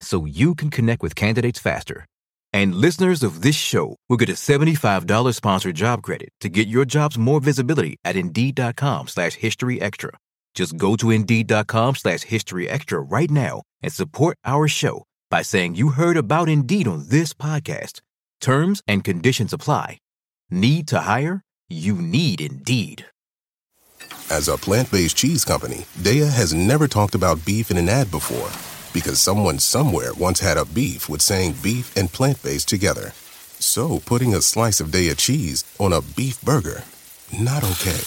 so you can connect with candidates faster. And listeners of this show will get a $75 sponsored job credit to get your jobs more visibility at Indeed.com slash History Extra. Just go to Indeed.com slash History Extra right now and support our show by saying you heard about Indeed on this podcast. Terms and conditions apply. Need to hire? You need Indeed. As a plant based cheese company, Daiya has never talked about beef in an ad before because someone somewhere once had a beef with saying beef and plant based together. So putting a slice of Daiya cheese on a beef burger, not okay.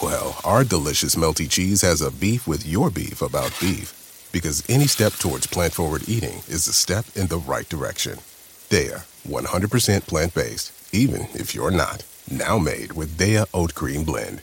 Well, our delicious melty cheese has a beef with your beef about beef because any step towards plant forward eating is a step in the right direction. Daiya, 100% plant based, even if you're not. Now made with Daiya Oat Cream Blend.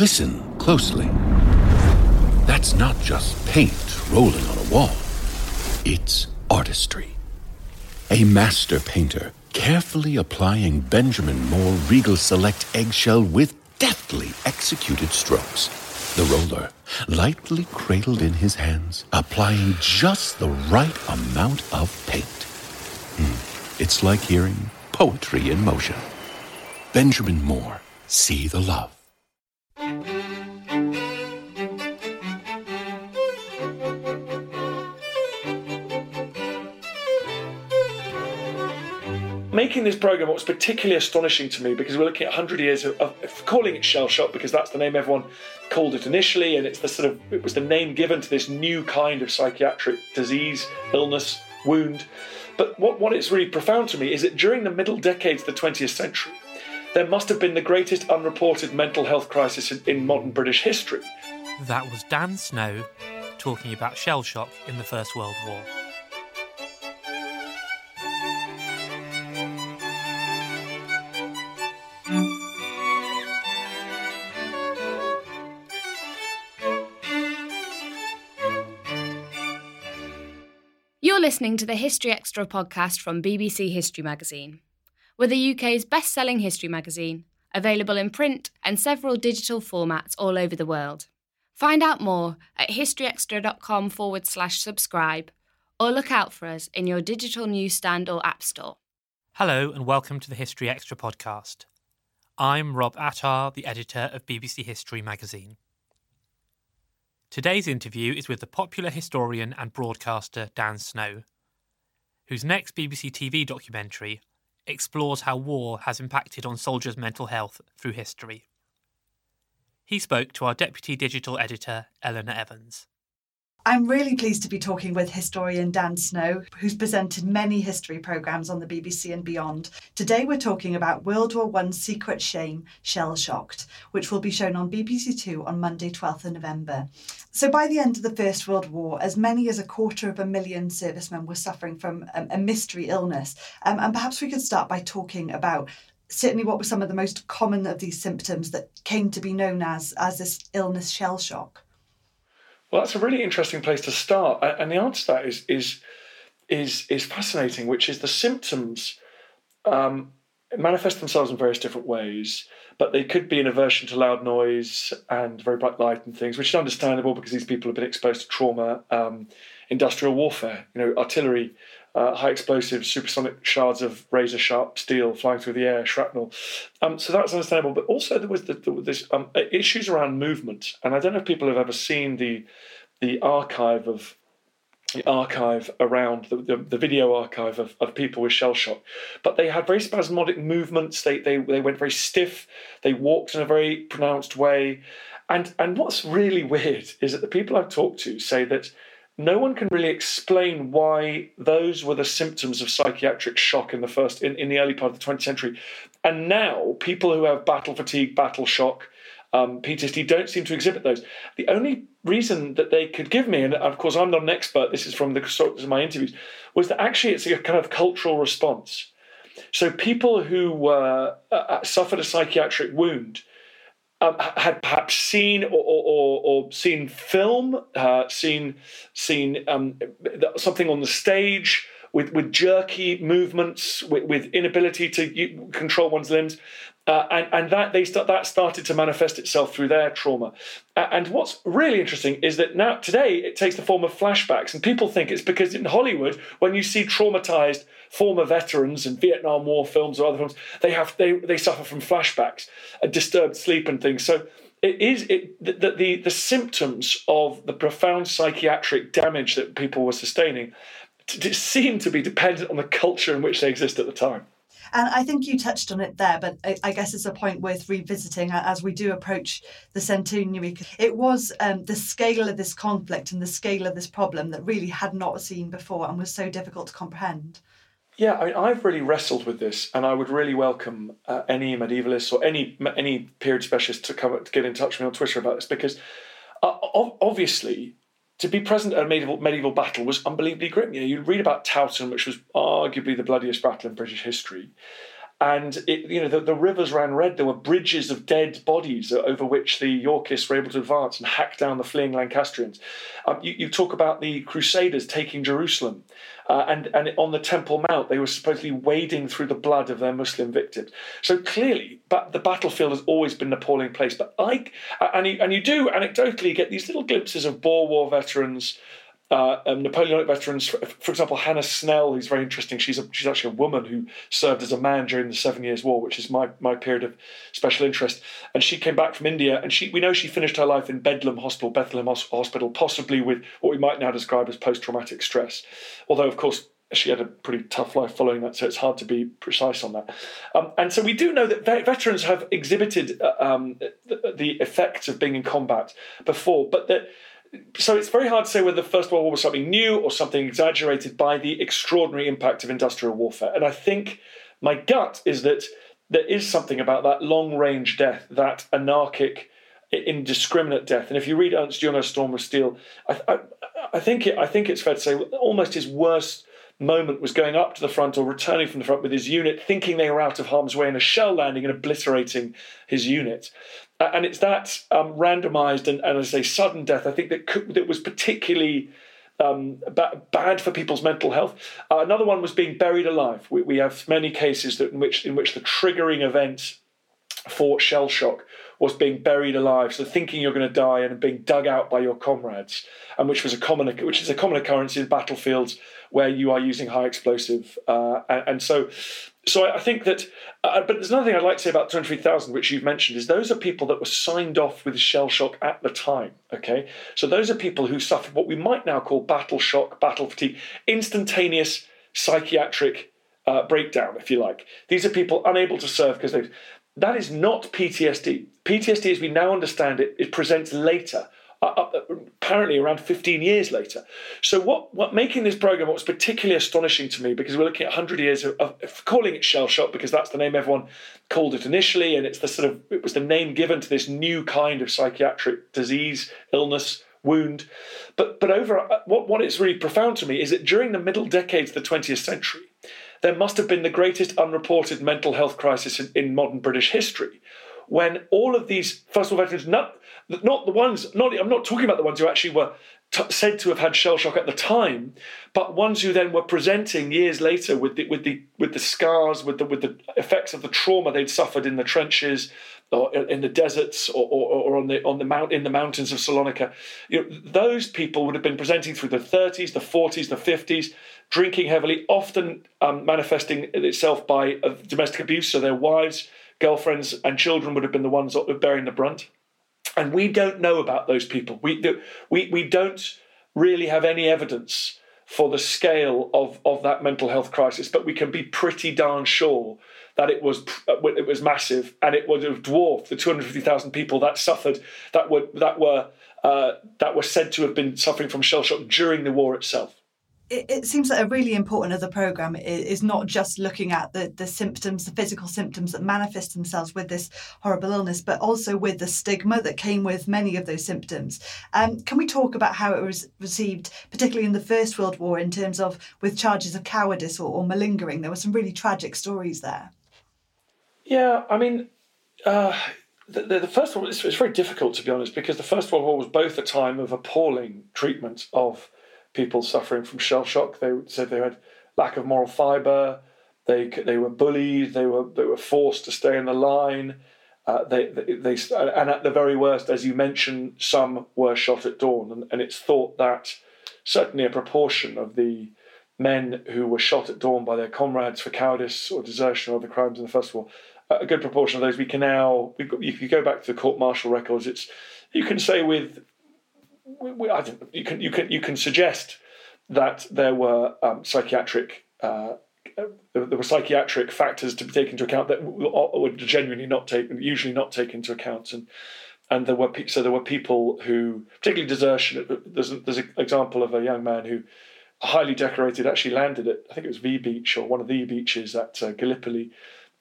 Listen closely. That's not just paint rolling on a wall. It's artistry. A master painter carefully applying Benjamin Moore Regal Select eggshell with deftly executed strokes. The roller lightly cradled in his hands, applying just the right amount of paint. Hmm. It's like hearing poetry in motion. Benjamin Moore, see the love. Making this program, what was particularly astonishing to me, because we're looking at 100 years of, of calling it shell shock, because that's the name everyone called it initially, and it's the sort of it was the name given to this new kind of psychiatric disease, illness, wound. But what, what is really profound to me is that during the middle decades of the 20th century, there must have been the greatest unreported mental health crisis in, in modern British history. That was Dan Snow talking about shell shock in the First World War. You're listening to the History Extra podcast from BBC History Magazine. We're the UK's best selling history magazine, available in print and several digital formats all over the world. Find out more at historyextra.com forward slash subscribe or look out for us in your digital newsstand or app store. Hello, and welcome to the History Extra podcast. I'm Rob Attar, the editor of BBC History magazine. Today's interview is with the popular historian and broadcaster Dan Snow, whose next BBC TV documentary explores how war has impacted on soldiers' mental health through history. He spoke to our deputy digital editor, Eleanor Evans. I'm really pleased to be talking with historian Dan Snow, who's presented many history programmes on the BBC and beyond. Today we're talking about World War I's secret shame, Shell Shocked, which will be shown on BBC Two on Monday, 12th of November. So by the end of the First World War, as many as a quarter of a million servicemen were suffering from um, a mystery illness. Um, and perhaps we could start by talking about certainly what were some of the most common of these symptoms that came to be known as, as this illness shell shock. Well, that's a really interesting place to start, and the answer to that is is is is fascinating. Which is the symptoms um, manifest themselves in various different ways, but they could be an aversion to loud noise and very bright light and things, which is understandable because these people have been exposed to trauma, um, industrial warfare, you know, artillery. Uh, high explosive supersonic shards of razor sharp steel flying through the air, shrapnel. Um, so that's understandable. But also there was the, the, this um, issues around movement, and I don't know if people have ever seen the the archive of the archive around the, the, the, video archive of, of people with shell shock. But they had very spasmodic movements. They, they they went very stiff. They walked in a very pronounced way. And and what's really weird is that the people I've talked to say that no one can really explain why those were the symptoms of psychiatric shock in the first in, in the early part of the 20th century. And now people who have battle fatigue, battle shock, um, PTSD don't seem to exhibit those. The only reason that they could give me, and of course I'm not an expert, this is from the sources of my interviews, was that actually it's a kind of cultural response. So people who uh, uh, suffered a psychiatric wound um, had perhaps seen or, or, or seen film, uh, seen seen um, something on the stage with, with jerky movements, with, with inability to control one's limbs. Uh, and, and that they start, that started to manifest itself through their trauma. Uh, and what's really interesting is that now today it takes the form of flashbacks, and people think it's because in Hollywood, when you see traumatized former veterans in Vietnam War films or other films, they have they they suffer from flashbacks, a disturbed sleep and things. So it is it the, the the symptoms of the profound psychiatric damage that people were sustaining seem to be dependent on the culture in which they exist at the time. And I think you touched on it there, but I guess it's a point worth revisiting as we do approach the centenary. It was um, the scale of this conflict and the scale of this problem that really had not seen before and was so difficult to comprehend. Yeah, I mean, I've really wrestled with this, and I would really welcome uh, any medievalists or any any period specialist to come to get in touch with me on Twitter about this because uh, obviously to be present at a medieval, medieval battle was unbelievably grim. You know, you read about Towton, which was arguably the bloodiest battle in British history, and it, you know the, the, rivers ran red. There were bridges of dead bodies over which the Yorkists were able to advance and hack down the fleeing Lancastrians. Um, you, you, talk about the Crusaders taking Jerusalem, uh, and and on the Temple Mount they were supposedly wading through the blood of their Muslim victims. So clearly, but the battlefield has always been an appalling place. But I and you, and you do anecdotally get these little glimpses of Boer War veterans uh, um, Napoleonic veterans, for, example, Hannah Snell, who's very interesting. She's a, she's actually a woman who served as a man during the Seven Years' War, which is my, my period of special interest. And she came back from India, and she we know she finished her life in Bedlam Hospital, Bethlehem Hospital, possibly with what we might now describe as post-traumatic stress. Although, of course, she had a pretty tough life following that, so it's hard to be precise on that. Um, and so we do know that veterans have exhibited uh, um, the effects of being in combat before, but that so it's very hard to say whether the First World War was something new or something exaggerated by the extraordinary impact of industrial warfare. And I think my gut is that there is something about that long range death, that anarchic, indiscriminate death. And if you read Ernst Junger, Storm of Steel, I, I, I think it, I think it's fair to say almost his worst moment was going up to the front or returning from the front with his unit, thinking they were out of harm's way, and a shell landing and obliterating his unit. And it's that um, randomized and, and, as I say, sudden death, I think that, could, that was particularly um, ba- bad for people's mental health. Uh, another one was being buried alive. We, we have many cases that in which in which the triggering event for shell shock was being buried alive, so thinking you're going to die and being dug out by your comrades, and which was a common which is a common occurrence in battlefields where you are using high explosive, uh, and, and, so. So I think that, uh, but there's another thing I'd like to say about 23,000, which you've mentioned, is those are people that were signed off with shell shock at the time. Okay, so those are people who suffered what we might now call battle shock, battle fatigue, instantaneous psychiatric uh, breakdown, if you like. These are people unable to serve because they've. that is not PTSD. PTSD, as we now understand it, it presents later, uh, uh, apparently around 15 years later. So, what, what making this program, what was particularly astonishing to me, because we're looking at 100 years of, of calling it shell shock, because that's the name everyone called it initially, and it's the sort of it was the name given to this new kind of psychiatric disease, illness, wound. But but over uh, what what is really profound to me is that during the middle decades of the 20th century, there must have been the greatest unreported mental health crisis in, in modern British history when all of these first all veterans, not, not the ones, not, I'm not talking about the ones who actually were t- said to have had shell shock at the time, but ones who then were presenting years later with the, with the, with the scars, with the, with the effects of the trauma they'd suffered in the trenches, or in the deserts or, or, or, on the on the mount in the mountains of Salonika. You know, those people would have been presenting through the 30s, the 40s, the 50s, drinking heavily, often um, manifesting itself by uh, domestic abuse. So their wives, girlfriends, and children would have been the ones bearing the brunt. And we don't know about those people. We we we don't really have any evidence for the scale of, of that mental health crisis, but we can be pretty darn sure that it was it was massive and it would have dwarfed the 250,000 people that suffered that were that were uh, that were said to have been suffering from shell shock during the war itself it, it, seems that a really important of the program is, not just looking at the, the symptoms, the physical symptoms that manifest themselves with this horrible illness, but also with the stigma that came with many of those symptoms. Um, can we talk about how it was received, particularly in the First World War, in terms of with charges of cowardice or, or malingering? There were some really tragic stories there. Yeah, I mean. Uh, the, the, the, first one, it's, it's very difficult to be honest, because the First World War was both a time of appalling treatment of people suffering from shell shock. They said they had lack of moral fibre. They they were bullied. They were they were forced to stay in the line. Uh, they, they, they and at the very worst, as you mentioned, some were shot at dawn, and, and it's thought that certainly a proportion of the men who were shot at dawn by their comrades for cowardice or desertion or other crimes in the First War, a good proportion of those we can now, if you go back to the court martial records, it's you can say with we, we, you can you can you can suggest that there were um, psychiatric uh, there were psychiatric factors to be taken into account that were genuinely not taken, usually not taken into account, and and there were so there were people who, particularly desertion. There's there's an example of a young man who, highly decorated, actually landed at I think it was V Beach or one of the beaches at uh, Gallipoli,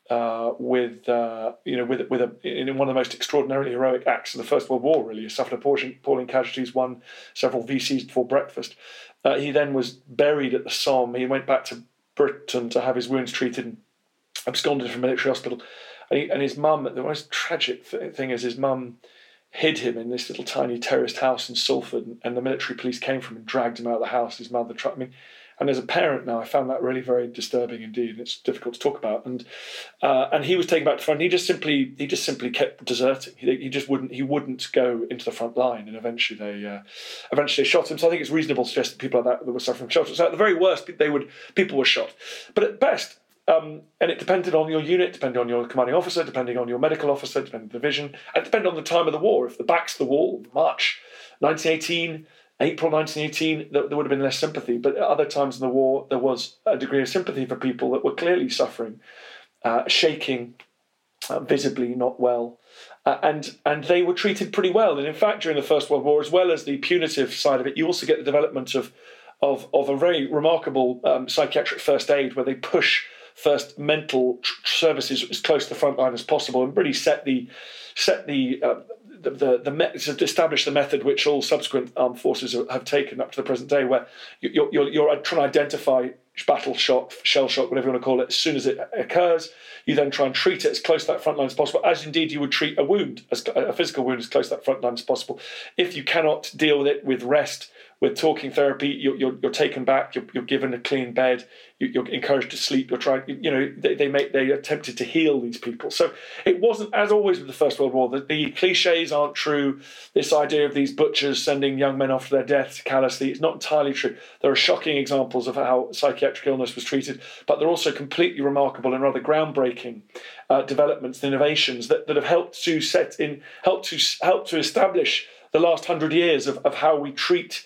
uh, with uh, you know with with a, in one of the most extraordinarily heroic acts of the First World War. Really, he suffered appalling, casualties, won several VCs before breakfast. Uh, he then was buried at the Somme. He went back to Britain to have his wounds treated and absconded from military hospital. And, he, and his mum, the most tragic thing is his mum hid him in this little tiny terraced house in Salford, and the military police came from and dragged him out of the house. His mother tried. I mean, and as a parent now, I found that really very disturbing indeed. It's difficult to talk about. And uh, and he was taken back to front. He just simply he just simply kept deserting. He, he just wouldn't he wouldn't go into the front line. And eventually they uh, eventually they shot him. So I think it's reasonable to suggest that people like that that were suffering from. So at the very worst, they would people were shot. But at best, um, and it depended on your unit, depending on your commanding officer, depending on your medical officer, depending on the division, and depending on the time of the war. If the back's the wall, March 1918, April 1918, there, there would have been less sympathy. But at other times in the war, there was a degree of sympathy for people that were clearly suffering, uh, shaking, uh, visibly not well. Uh, and and they were treated pretty well. And in fact, during the First World War, as well as the punitive side of it, you also get the development of of, of a very remarkable um, psychiatric first aid where they push first mental tr- services as close to the front line as possible and really set the set the uh, the, the, the me- to establish the method which all subsequent armed forces have taken up to the present day, where you're, you're, you're trying to identify battle shock, shell shock, whatever you want to call it, as soon as it occurs. You then try and treat it as close to that front line as possible, as indeed you would treat a wound, as a physical wound, as close to that front line as possible. If you cannot deal with it with rest, with talking therapy, you're, you're, you're taken back, you're, you're, given a clean bed, you, are encouraged to sleep, you're trying, you know, they, they, make, they attempted to heal these people. So it wasn't, as always with the First World War, that the cliches aren't true. This idea of these butchers sending young men off to their deaths callously, it's not entirely true. There are shocking examples of how psychiatric illness was treated, but they're also completely remarkable and rather groundbreaking uh, developments and innovations that, that have helped to set in, helped to, help to establish the last hundred years of, of how we treat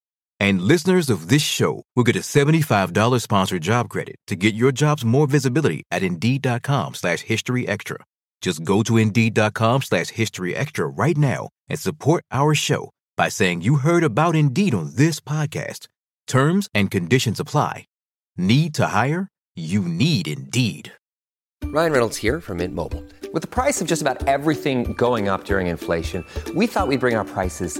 And listeners of this show will get a $75 sponsored job credit to get your jobs more visibility at Indeed.com slash History Extra. Just go to Indeed.com slash History Extra right now and support our show by saying you heard about Indeed on this podcast. Terms and conditions apply. Need to hire? You need Indeed. Ryan Reynolds here from Mint Mobile. With the price of just about everything going up during inflation, we thought we'd bring our prices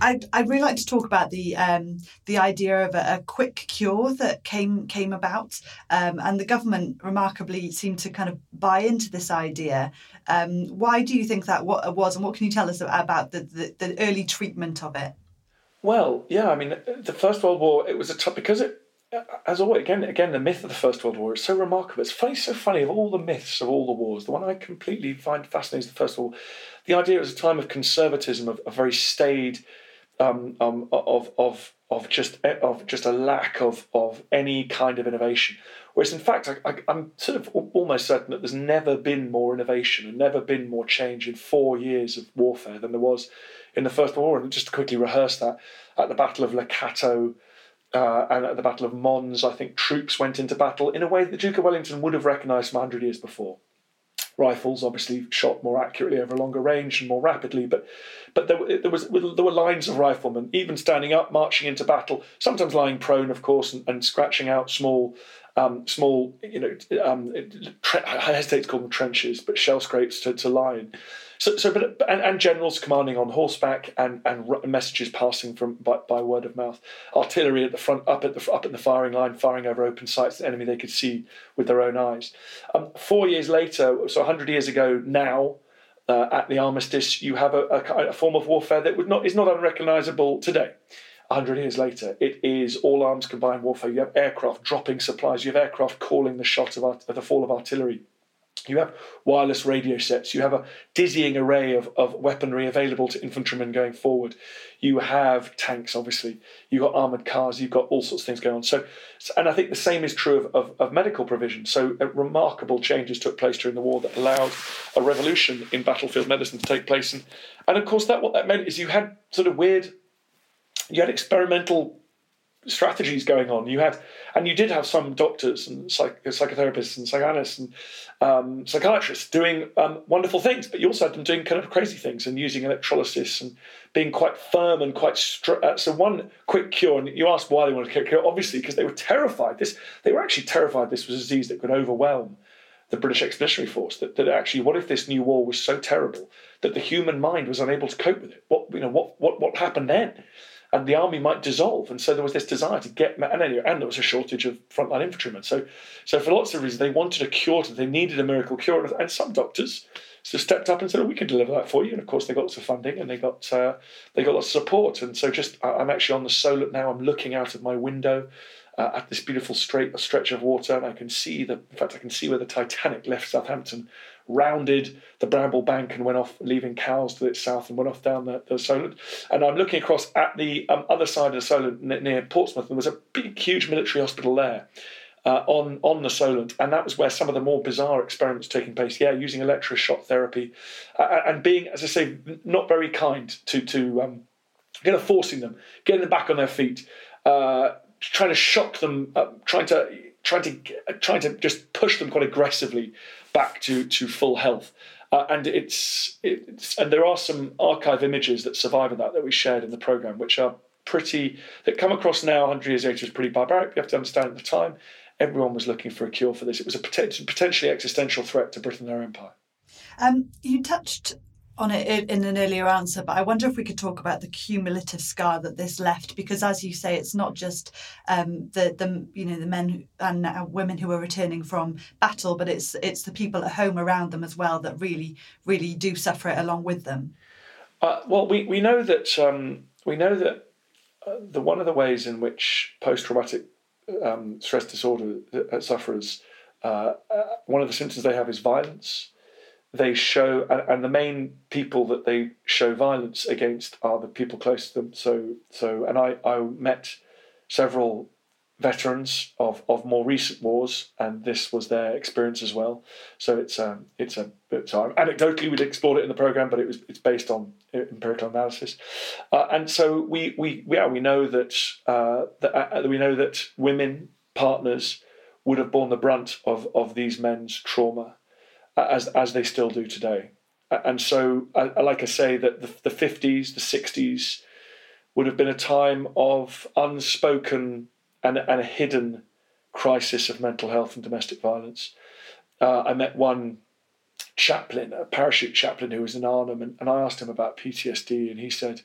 I'd, I'd really like to talk about the um, the idea of a, a quick cure that came came about, um, and the government remarkably seemed to kind of buy into this idea. Um, why do you think that what was, and what can you tell us about the, the, the early treatment of it? Well, yeah, I mean, the First World War, it was a tough, because it, as always, again, again, the myth of the First World War is so remarkable. It's funny, so funny of all the myths of all the wars. The one I completely find fascinating is the First War. The idea was a time of conservatism, of a very staid, um, um, of of of just of just a lack of of any kind of innovation. Whereas in fact, I, am sort of almost certain that there's never been more innovation and never been more change in four years of warfare than there was in the First World War. And just to quickly rehearse that, at the Battle of Cateau uh, and at the Battle of Mons, I think troops went into battle in a way that the Duke of Wellington would have recognised from 100 years before rifles obviously shot more accurately over a longer range and more rapidly but but there, there was there were lines of riflemen even standing up marching into battle sometimes lying prone of course and, and scratching out small um, small you know um, I hesitate to call them trenches but shell scrapes to, to in so, so but and, and, generals commanding on horseback and and messages passing from by, by, word of mouth. Artillery at the front, up at the up at the firing line, firing over open sights, the enemy they could see with their own eyes. Um, four years later, so hundred years ago now. Uh, at the armistice, you have a, a, a, form of warfare that would not is not unrecognisable today. 100 years later, it is all arms combined warfare. You have aircraft dropping supplies. You have aircraft calling the shot of, art, the fall of artillery. You have wireless radio sets. You have a dizzying array of, of weaponry available to infantrymen going forward. You have tanks, obviously. You've got armoured cars. You've got all sorts of things going on. So, and I think the same is true of, of, of medical provision. So, uh, remarkable changes took place during the war that allowed a revolution in battlefield medicine to take place. And, and of course, that what that meant is you had sort of weird, you had experimental strategies going on. You had, and you did have some doctors and psych, psychotherapists and psychiatrists and um, psychiatrists doing um, wonderful things, but you also had them doing kind of crazy things and using electrolysis and being quite firm and quite. Str- uh, so one quick cure, and you asked why they wanted to cure, obviously because they were terrified. This they were actually terrified this was a disease that could overwhelm the British Expeditionary Force. That, that actually, what if this new war was so terrible that the human mind was unable to cope with it? What you know, what what what happened then? And the army might dissolve. And so there was this desire to get, and, anyway, and there was a shortage of frontline infantrymen. So, so for lots of reasons, they wanted a cure. They needed a miracle cure, and some doctors so stepped up and said, oh, "We can deliver that for you." And of course, they got lots of funding and they got uh, they got lots of support. And so, just I'm actually on the Solent now. I'm looking out of my window. Uh, at this beautiful straight stretch of water, and I can see the. In fact, I can see where the Titanic left Southampton rounded the Bramble Bank and went off, leaving Cowes to its south and went off down the, the Solent. And I'm looking across at the um, other side of the Solent near Portsmouth, and there was a big, huge military hospital there. Uh, on on the Solent, and that was where some of the more bizarre experiments taking place. Yeah, using electroshock therapy, uh, and being, as I say, not very kind to to um, of forcing them, getting them back on their feet, uh, trying to shock them, uh, trying to trying to trying to just push them quite aggressively back to, to full health. Uh, and it's, it's and there are some archive images that survive of that that we shared in the program, which are pretty that come across now 100 years later as pretty barbaric. You have to understand at the time, everyone was looking for a cure for this. It was a potentially existential threat to Britain and her empire. Um, you touched on it in an earlier answer, but I wonder if we could talk about the cumulative scar that this left, because as you say, it's not just um, the the you know the men and uh, women who are returning from battle, but it's it's the people at home around them as well that really really do suffer it along with them. Uh, well, we we know that. Um, we know that uh, the one of the ways in which post-traumatic um, stress disorder uh, sufferers, uh, uh, one of the symptoms they have is violence. They show, and, the main people that they show violence against are the people close to them. So, so, and I, I met several veterans of, of more recent wars, and this was their experience as well. So it's um, it's a so anecdotally we'd explored it in the program, but it was it's based on empirical analysis, uh, and so we we yeah we know that uh, that uh, we know that women partners would have borne the brunt of of these men's trauma, uh, as as they still do today, and so I, like I say that the, 50s, the 60s would have been a time of unspoken and, and a hidden crisis of mental health and domestic violence. Uh, I met one chaplain, a parachute chaplain who was in Arnhem, and, and I asked him about PTSD, and he said,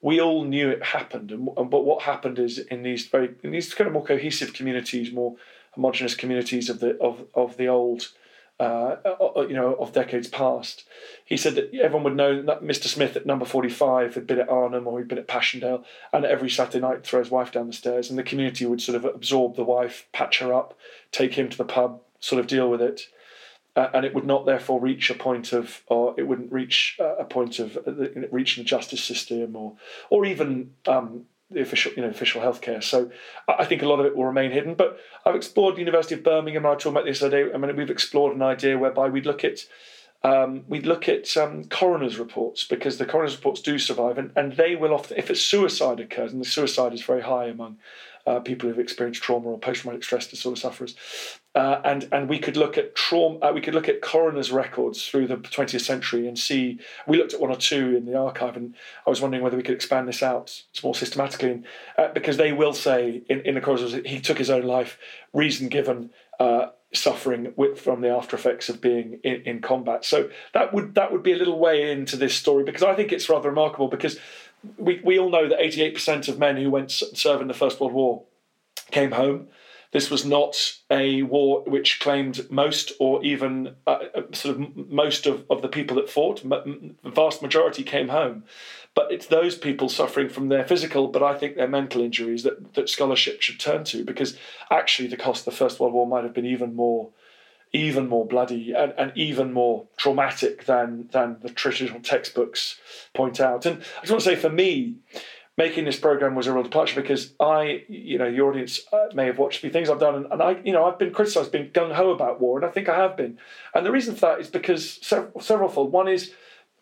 "We all knew it happened, and, and but what happened is in these very in these kind of more cohesive communities, more homogenous communities of the of of the old." Uh, you know, of decades past. He said that everyone would know that Mr. Smith at number 45 had been at Arnhem or he'd been at Passchendaele, and every Saturday night throw his wife down the stairs, and the community would sort of absorb the wife, patch her up, take him to the pub, sort of deal with it. Uh, and it would not therefore reach a point of, or it wouldn't reach uh, a point of uh, reaching the justice system, or, or even um, the official, you know, official healthcare. So I think a lot of it will remain hidden. But I've explored the University of Birmingham. And I talked about this other day. I mean, we've explored an idea whereby we'd look at um, we'd look at um, coroner's reports because the coroner's reports do survive, and, and they will often, if a suicide occurs, and the suicide is very high among uh, people who've experienced trauma or post-traumatic stress disorder sufferers, uh, and and we could look at trauma. Uh, we could look at coroner's records through the 20th century and see. We looked at one or two in the archive, and I was wondering whether we could expand this out more systematically, and, uh, because they will say in, in the coroner's he took his own life, reason given. Uh, suffering with, from the after effects of being in, in combat. So that would that would be a little way into this story because I think it's rather remarkable because we, we all know that 88% of men who went serve in the First World War came home. This was not a war which claimed most or even uh, uh sort of most of, of the people that fought. The vast majority came home. But it's those people suffering from their physical, but I think their mental injuries that, that scholarship should turn to because actually the cost of the First World War might have been even more even more bloody and, and even more traumatic than than the traditional textbooks point out. And I just want to say for me, making this program was a real departure because I, you know, your audience uh, may have watched a few things I've done, and, and I, you know, I've been criticised, been gung ho about war, and I think I have been. And the reason for that is because several, fold One is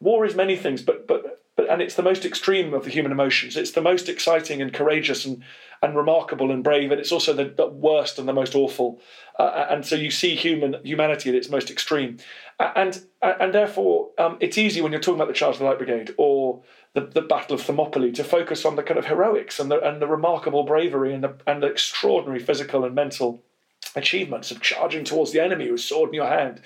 war is many things, but but but and it's the most extreme of the human emotions. It's the most exciting and courageous and and remarkable and brave, and it's also the, the worst and the most awful. Uh, and so you see human humanity at its most extreme, and and therefore um, it's easy when you're talking about the Charge of the Light Brigade or the, the Battle of Thermopylae to focus on the kind of heroics and the and the remarkable bravery and the and the extraordinary physical and mental achievements of charging towards the enemy with sword in your hand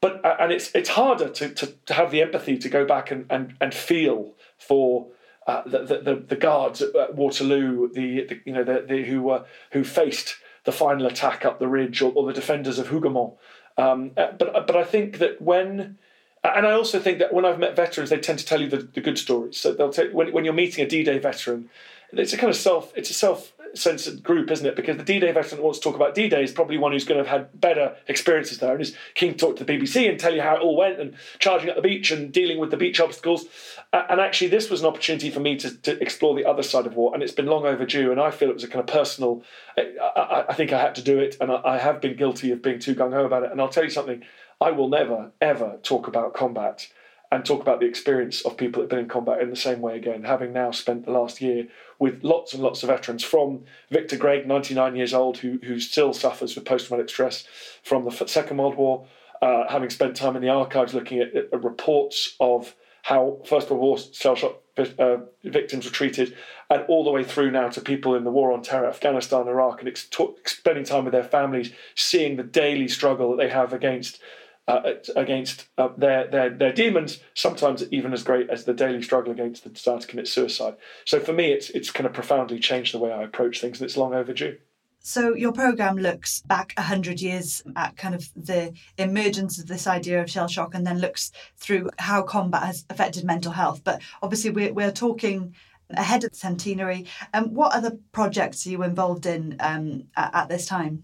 but uh, and it's it's harder to, to, to have the empathy to go back and, and, and feel for uh, the, the, the guards at Waterloo, the, the you know the, the who were who faced the final attack up the ridge, or, or the defenders of Hougoumont. Um, uh, but but I think that when and I also think that when I've met veterans, they tend to tell you the, the good stories. So they'll take when when you're meeting a D-Day veteran, it's a kind of self it's a self censored group, isn't it? Because the D-Day veteran that wants to talk about D-Day is probably one who's going to have had better experiences there and is keen to talk to the BBC and tell you how it all went and charging at the beach and dealing with the beach obstacles. And actually, this was an opportunity for me to, to explore the other side of war, and it's been long overdue. And I feel it was a kind of personal. I, I think I had to do it, and I have been guilty of being too gung ho about it. And I'll tell you something: I will never ever talk about combat and talk about the experience of people that have been in combat in the same way again, having now spent the last year with lots and lots of veterans from Victor Gregg, 99 years old, who, who still suffers with post traumatic stress from the Second World War, uh, having spent time in the archives looking at, at reports of how First World War shell shock uh, victims were treated, and all the way through now to people in the war on terror, Afghanistan, Iraq, and ex- t- spending time with their families, seeing the daily struggle that they have against uh, against uh, their, their their demons, sometimes even as great as the daily struggle against the desire to commit suicide. So for me, it's it's kind of profoundly changed the way I approach things, and it's long overdue. So your program looks back hundred years at kind of the emergence of this idea of shell shock, and then looks through how combat has affected mental health. But obviously, we're we're talking ahead of the centenary. Um, what other projects are you involved in um, at, at this time?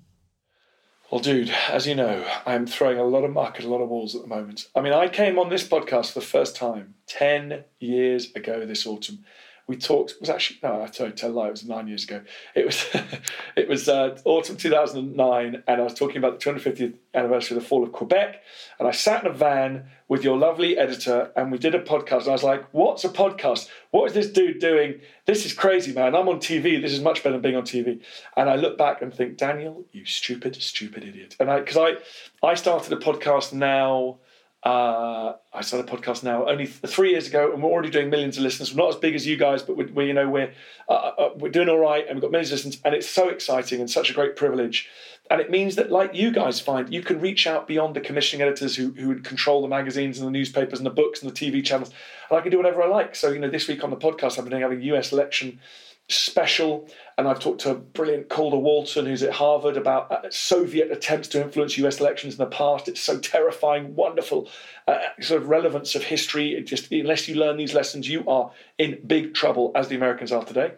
Well, dude, as you know, I'm throwing a lot of muck at a lot of walls at the moment. I mean, I came on this podcast for the first time 10 years ago this autumn we talked it was actually no I told tell a lie it was nine years ago. It was it was uh, autumn 2009 and I was talking about the 250th anniversary of the fall of Quebec and I sat in a van with your lovely editor and we did a podcast and I was like what's a podcast? What is this dude doing? This is crazy man. I'm on TV this is much better than being on TV and I look back and think Daniel you stupid stupid idiot. And I because I I started a podcast now uh, I started a podcast now only th- three years ago, and we're already doing millions of listeners. We're not as big as you guys, but we're, we, you know we're uh, uh, uh, we're doing all right, and we've got millions of listeners, and it's so exciting and such a great privilege. And it means that, like you guys find, you can reach out beyond the commissioning editors who who would control the magazines and the newspapers and the books and the TV channels, and I can do whatever I like. So you know, this week on the podcast, I've been having U.S. election special. And I've talked to brilliant Calder Walton, who's at Harvard, about uh, Soviet attempts to influence US elections in the past. It's so terrifying, wonderful uh, sort of relevance of history. It just unless you learn these lessons, you are in big trouble, as the Americans are today.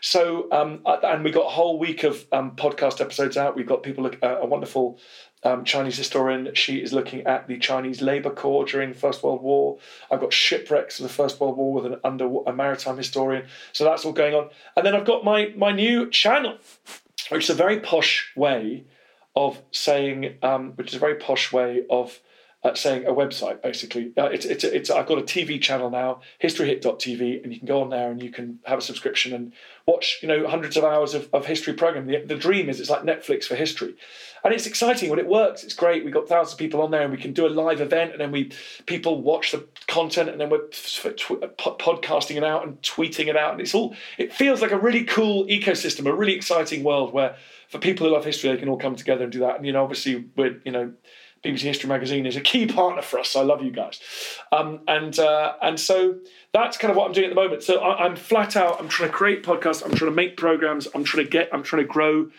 So, um, uh, and we got a whole week of um, podcast episodes out. We've got people, uh, a wonderful um, Chinese historian. She is looking at the Chinese Labour Corps during First World War. I've got shipwrecks of the First World War with an under a maritime historian. So that's all going on. And then I've got my my new channel, which is a very posh way of saying, um, which is a very posh way of uh, saying a website basically. Uh, it's, it's, it's, I've got a TV channel now, historyhit.tv, and you can go on there and you can have a subscription and watch you know hundreds of hours of, of history program. The, the dream is it's like Netflix for history, and it's exciting when it works. It's great. We've got thousands of people on there, and we can do a live event, and then we people watch the content, and then we're tw- podcasting it out and tweeting it out, and it's all. It feels like a really cool ecosystem, a really exciting world where for people who love history, they can all come together and do that. And you know, obviously, we're you know BBC History Magazine is a key partner for us. So I love you guys, um, and uh, and so that's kind of what I'm doing at the moment. So I, am flat out. I'm trying to create podcasts. I'm trying to make programs. I'm trying to get. I'm trying to grow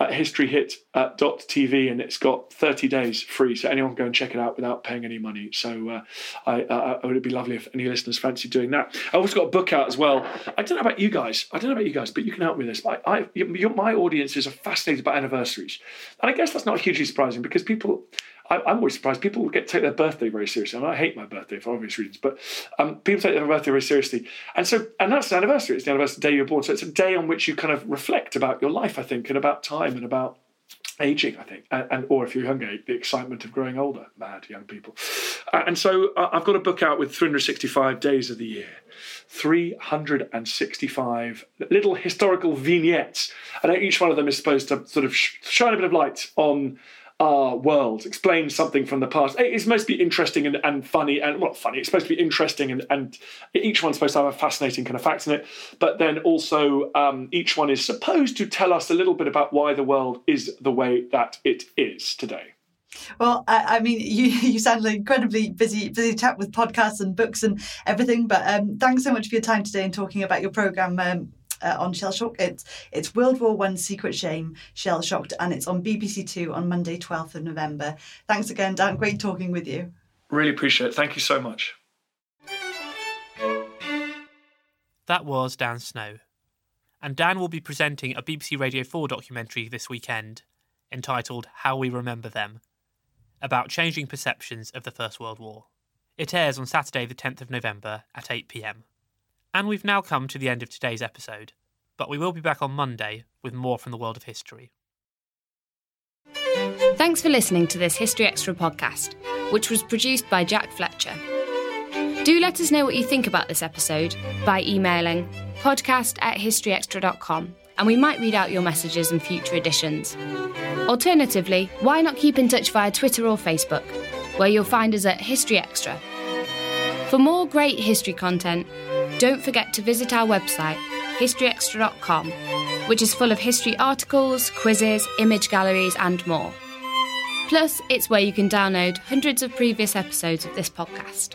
at historyhit.tv and it's got 30 days free so anyone can go and check it out without paying any money so uh, I, uh, it would be lovely if any listeners fancy doing that I've also got a book out as well i don't know about you guys i don't know about you guys but you can help me with this I, I, my audiences are fascinated by anniversaries and i guess that's not hugely surprising because people I, am always surprised people get take their birthday very seriously. And I hate my birthday for obvious reasons, but um, people take their birthday very seriously. And so, and that's the anniversary. It's the anniversary day you're born. So it's a day on which you kind of reflect about your life, I think, and about time and about aging, I think, and, and, or if you're younger, the excitement of growing older. Mad young people. Uh, and so uh, I've got a book out with 365 days of the year. 365 little historical vignettes, and each one of them is supposed to sort of shine a bit of light on our world, explain something from the past. It's supposed to be interesting and, and funny, and well, funny. It's supposed to be interesting, and, and each one's supposed to have a fascinating kind of facts in it. But then also, um, each one is supposed to tell us a little bit about why the world is the way that it is today. Well, I, I, mean, you you sound like incredibly busy busy chap with podcasts and books and everything. But um, thanks so much for your time today and talking about your program. Um, uh, on Shell Shock. It's it's World War One Secret Shame Shell Shocked, and it's on BBC Two on Monday, twelfth of November. Thanks again, Dan. Great talking with you. Really appreciate it. Thank you so much. That was Dan Snow. And Dan will be presenting a BBC Radio 4 documentary this weekend entitled How We Remember Them, about changing perceptions of the First World War. It airs on Saturday, the 10th of November at 8 pm. And we've now come to the end of today's episode, but we will be back on Monday with more from the world of history. Thanks for listening to this History Extra podcast, which was produced by Jack Fletcher. Do let us know what you think about this episode by emailing podcast at historyextra.com and we might read out your messages in future editions. Alternatively, why not keep in touch via Twitter or Facebook, where you'll find us at History Extra. For more great history content, don't forget to visit our website, historyextra.com, which is full of history articles, quizzes, image galleries, and more. Plus, it's where you can download hundreds of previous episodes of this podcast.